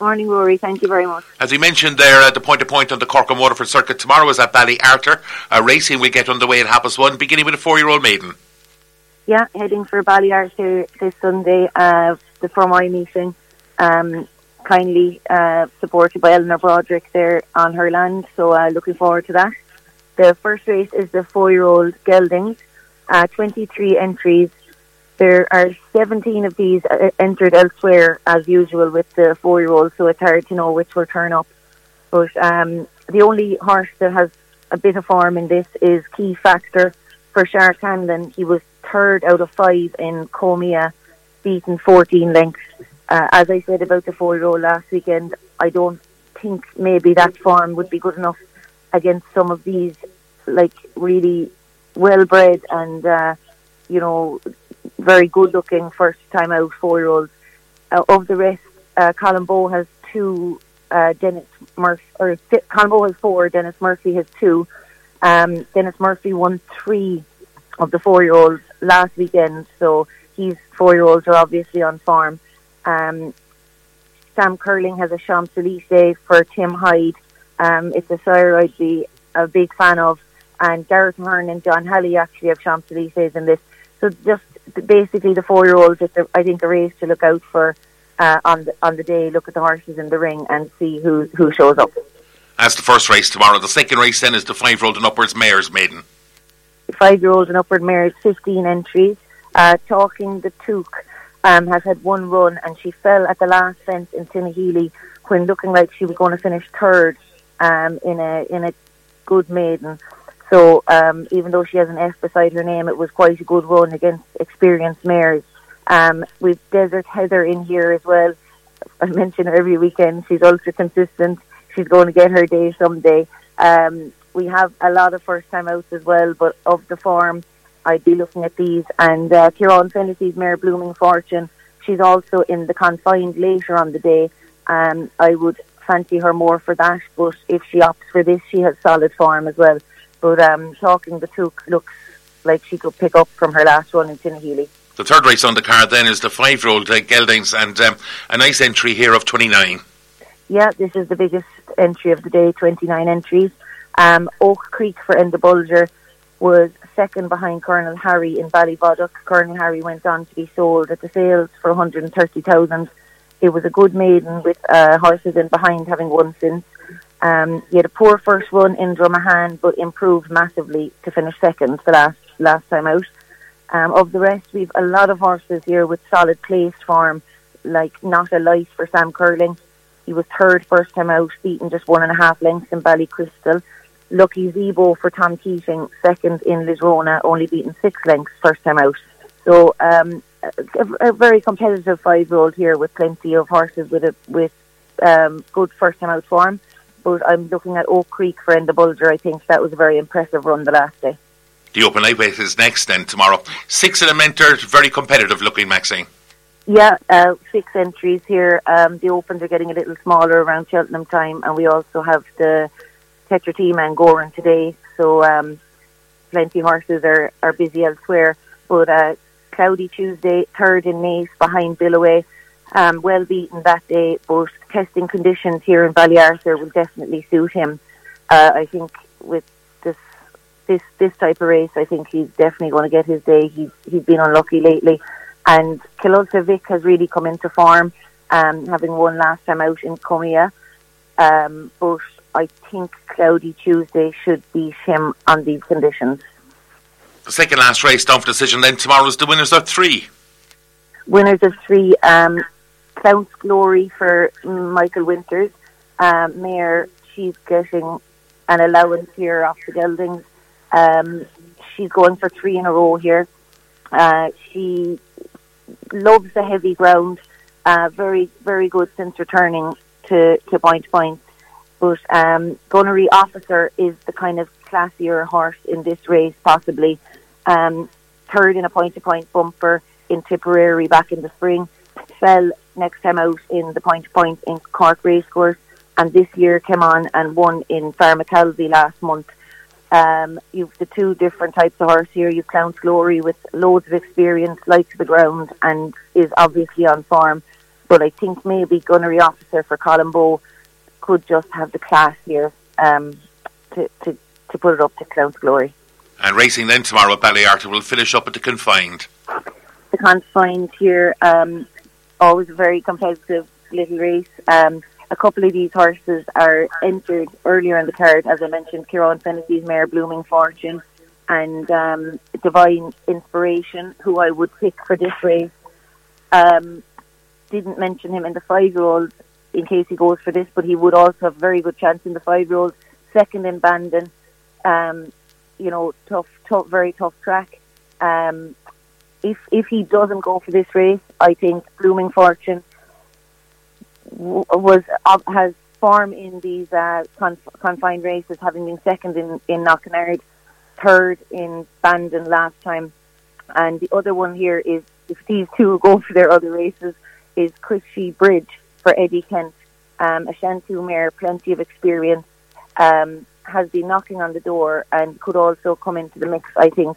Morning, Rory. Thank you very much. As we mentioned there, uh, the point to point on the Cork and Waterford circuit tomorrow is at Ballyarthur. Uh, racing will get underway at Happus 1, beginning with a four year old maiden. Yeah, heading for Ballyarthur this Sunday, uh, the Fermoy meeting, um, kindly uh, supported by Eleanor Broderick there on her land. So uh, looking forward to that. The first race is the four-year-old Geldings. Uh, 23 entries. There are 17 of these uh, entered elsewhere, as usual, with the four-year-old. So it's hard to know which will turn up. But um, the only horse that has a bit of form in this is Key Factor for Shark Hanlon. He was third out of five in Comia, beaten 14 lengths. Uh, as I said about the four-year-old last weekend, I don't think maybe that form would be good enough against some of these, like really well-bred and uh, you know very good-looking first-time out four-year-olds. Uh, of the rest, uh, Colin Bowe has two. Uh, Dennis Murphy, or Colin Bowe has four. Dennis Murphy has two. Um, Dennis Murphy won three of the four-year-olds last weekend, so his four-year-olds are obviously on form. Um, Sam Curling has a Champs Elysees for Tim Hyde. Um, it's a sire I'd be a big fan of. And Gareth Hearn and John Halley actually have Champs Elysees in this. So just basically the four-year-olds, it's a, I think a race to look out for uh, on the on the day. Look at the horses in the ring and see who who shows up. That's the first race tomorrow. The second race then is the five year old and upwards mares Maiden. Five-year-old and upward mares, 15 entries. Uh, Talking the Took um, has had one run and she fell at the last fence in Tinahely when looking like she was going to finish third um, in a in a good maiden. So um, even though she has an F beside her name, it was quite a good run against experienced mares. Um, we've Desert Heather in here as well. I mention her every weekend. She's ultra consistent. She's going to get her day someday. Um, we have a lot of first time outs as well, but of the form, I'd be looking at these. And uh, Kieran Fennessy's mare Blooming Fortune, she's also in the confined later on the day. Um, I would fancy her more for that, but if she opts for this, she has solid form as well. But um, talking the Took looks like she could pick up from her last run in Tinahely. The third race on the card then is the five year old uh, Geldings and um, a nice entry here of 29. Yeah, this is the biggest entry of the day, 29 entries. Um, Oak Creek for Enda Bulger was second behind Colonel Harry in Ballyvodock. Colonel Harry went on to be sold at the sales for 130,000. It was a good maiden with uh, horses in behind having won since. Um, he had a poor first run in Dromahane, but improved massively to finish second the last last time out. Um, of the rest, we've a lot of horses here with solid placed form, like Not a Life for Sam Curling. He was third first time out, beaten just one and a half lengths in Ballycrystal. Lucky Zebo for Tom Keating, second in Lisronagh, only beaten six lengths first time out. So um, a, a very competitive five-year-old here with plenty of horses with a, with um, good first time out form. But I'm looking at Oak Creek for Enda Bulger. I think that was a very impressive run the last day. The Open Lightweight is next then tomorrow. Six entered, very competitive looking, Maxine. Yeah, uh, six entries here. Um, the Opens are getting a little smaller around Cheltenham time, and we also have the Tetra Team and Gowran today. So um, plenty horses are, are busy elsewhere. But uh, cloudy Tuesday, third in Naas behind Billaway. Um, well beaten that day, but testing conditions here in Ballyarthur will definitely suit him. Uh, I think with this this this type of race, I think he's definitely going to get his day. He's he's been unlucky lately, And Kilulta Vic has really come into form, um, having won last time out in Comia. Um, but I think Cloudy Tuesday should beat him on these conditions. The second last race down for decision. Then tomorrow's the winners of three. Winners of three. Um, Clount's Glory for Michael Winters. Um, Mayor, she's getting an allowance here off the geldings. Um, she's going for three in a row here. Uh, she loves the heavy ground. Uh, very, very good since returning to, point to point point. But um, Gunnery Officer is the kind of classier horse in this race, possibly. Um, third in a point to point bumper in Tipperary back in the spring. Fell next time out in the point to point in Cork Racecourse. And this year came on and won in Farmacalvi last month. Um, you've the two different types of horse here. You've Clown's Glory with loads of experience, likes the ground, and is obviously on form. But I think maybe Gunnery Officer for Colin Bowe could just have the class here um, to, to, to put it up to Clown's Glory. And racing then tomorrow at Ballyarthur will finish up at the confined. The confined here, um, always a very competitive little race. Um, a couple of these horses are entered earlier in the card, as I mentioned, Kieran Fennessy's mare Blooming Fortune and um, Divine Inspiration, who I would pick for this race. Um, didn't mention him in the five-year-olds in case he goes for this, but he would also have a very good chance in the five-year-olds. Second in Bandon, um, you know, tough, tough, very tough track. Um, if if he doesn't go for this race, I think Blooming Fortune was uh, has form in these uh, conf- confined races, having been second in in Knockanard, third in Bandon last time, and the other one here is if these two go for their other races is Chrissy Bridge for Eddie Kent, um, a Shantou mare, plenty of experience, um, has been knocking on the door and could also come into the mix. I think